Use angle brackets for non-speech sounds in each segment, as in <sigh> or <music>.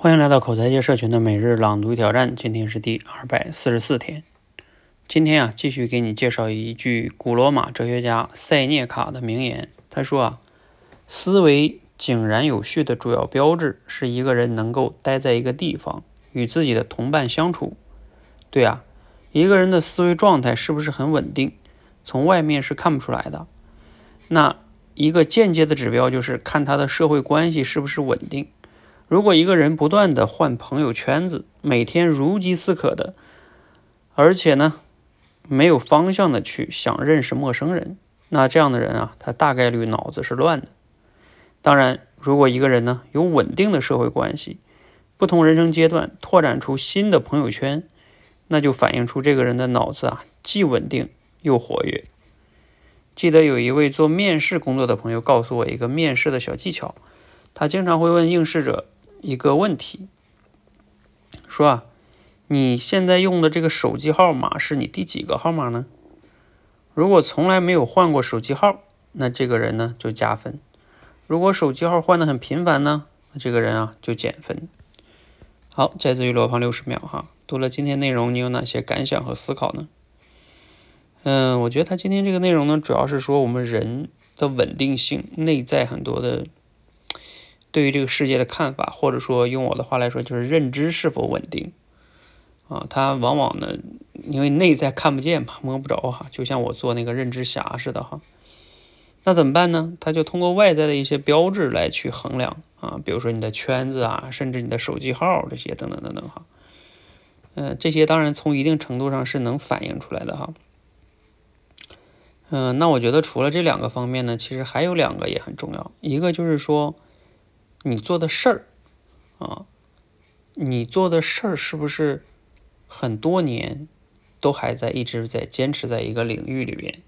欢迎来到口才界社群的每日朗读挑战，今天是第二百四十四天。今天啊，继续给你介绍一句古罗马哲学家塞涅卡的名言。他说啊，思维井然有序的主要标志是一个人能够待在一个地方，与自己的同伴相处。对啊，一个人的思维状态是不是很稳定，从外面是看不出来的。那一个间接的指标就是看他的社会关系是不是稳定。如果一个人不断的换朋友圈子，每天如饥似渴的，而且呢没有方向的去想认识陌生人，那这样的人啊，他大概率脑子是乱的。当然，如果一个人呢有稳定的社会关系，不同人生阶段拓展出新的朋友圈，那就反映出这个人的脑子啊既稳定又活跃。记得有一位做面试工作的朋友告诉我一个面试的小技巧，他经常会问应试者。一个问题，说啊，你现在用的这个手机号码是你第几个号码呢？如果从来没有换过手机号，那这个人呢就加分；如果手机号换的很频繁呢，那这个人啊就减分。好，再自于罗胖六十秒哈，读了今天内容，你有哪些感想和思考呢？嗯，我觉得他今天这个内容呢，主要是说我们人的稳定性，内在很多的。对于这个世界的看法，或者说用我的话来说，就是认知是否稳定啊？它往往呢，因为内在看不见嘛，摸不着哈，就像我做那个认知侠似的哈。那怎么办呢？他就通过外在的一些标志来去衡量啊，比如说你的圈子啊，甚至你的手机号这些等等等等哈。嗯，这些当然从一定程度上是能反映出来的哈。嗯，那我觉得除了这两个方面呢，其实还有两个也很重要，一个就是说。你做的事儿啊，你做的事儿是不是很多年都还在一直在坚持在一个领域里边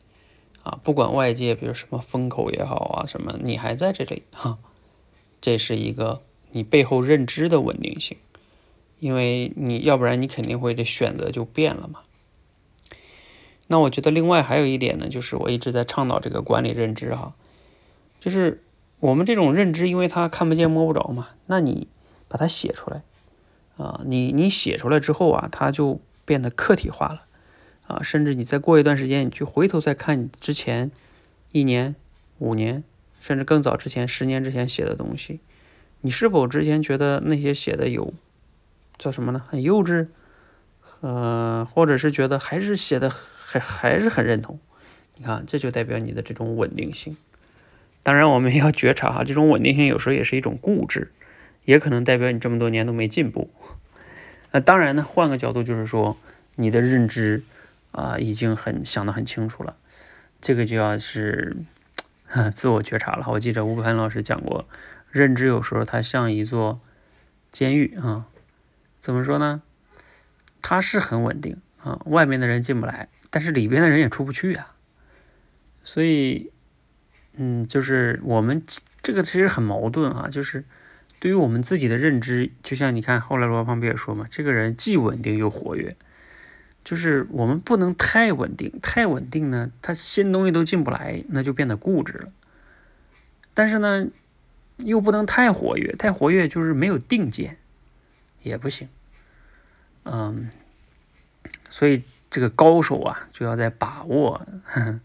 啊？不管外界比如什么风口也好啊，什么你还在这里哈，这是一个你背后认知的稳定性，因为你要不然你肯定会这选择就变了嘛。那我觉得另外还有一点呢，就是我一直在倡导这个管理认知哈，就是。我们这种认知，因为它看不见摸不着嘛，那你把它写出来啊，你你写出来之后啊，它就变得客体化了啊，甚至你再过一段时间，你去回头再看你之前一年、五年，甚至更早之前十年之前写的东西，你是否之前觉得那些写的有叫什么呢？很幼稚，呃，或者是觉得还是写的还还是很认同？你看，这就代表你的这种稳定性。当然，我们要觉察哈，<laughs> 这种稳定性有时候也是一种固执，也可能代表你这么多年都没进步。那当然呢，换个角度就是说，你的认知啊已经很想得很清楚了，这个就要是 <laughs> 自我觉察了。我记得吴克涵老师讲过，认知有时候它像一座监狱啊，怎么说呢？它是很稳定啊，外面的人进不来，但是里边的人也出不去啊，所以。嗯，就是我们这个其实很矛盾啊，就是对于我们自己的认知，就像你看后来罗胖不也说嘛，这个人既稳定又活跃，就是我们不能太稳定，太稳定呢，他新东西都进不来，那就变得固执了。但是呢，又不能太活跃，太活跃就是没有定见，也不行。嗯，所以这个高手啊，就要在把握。呵呵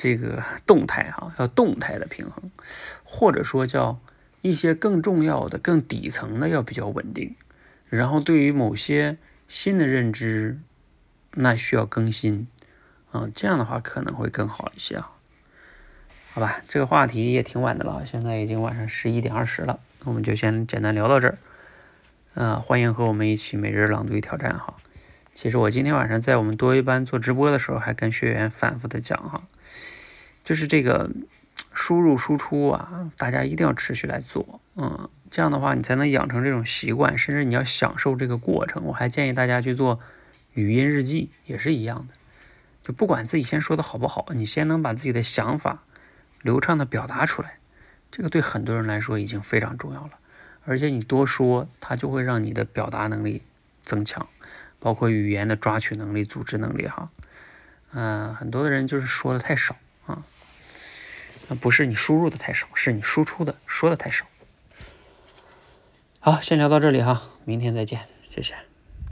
这个动态哈，要动态的平衡，或者说叫一些更重要的、更底层的要比较稳定，然后对于某些新的认知，那需要更新啊，这样的话可能会更好一些啊。好吧，这个话题也挺晚的了，现在已经晚上十一点二十了，我们就先简单聊到这儿。啊，欢迎和我们一起每日朗读挑战哈。其实我今天晚上在我们多一班做直播的时候，还跟学员反复的讲哈。就是这个输入输出啊，大家一定要持续来做，嗯，这样的话你才能养成这种习惯，甚至你要享受这个过程。我还建议大家去做语音日记，也是一样的。就不管自己先说的好不好，你先能把自己的想法流畅的表达出来，这个对很多人来说已经非常重要了。而且你多说，它就会让你的表达能力增强，包括语言的抓取能力、组织能力哈。嗯，很多的人就是说的太少啊。那不是你输入的太少，是你输出的说的太少。好，先聊到这里哈，明天再见，谢谢。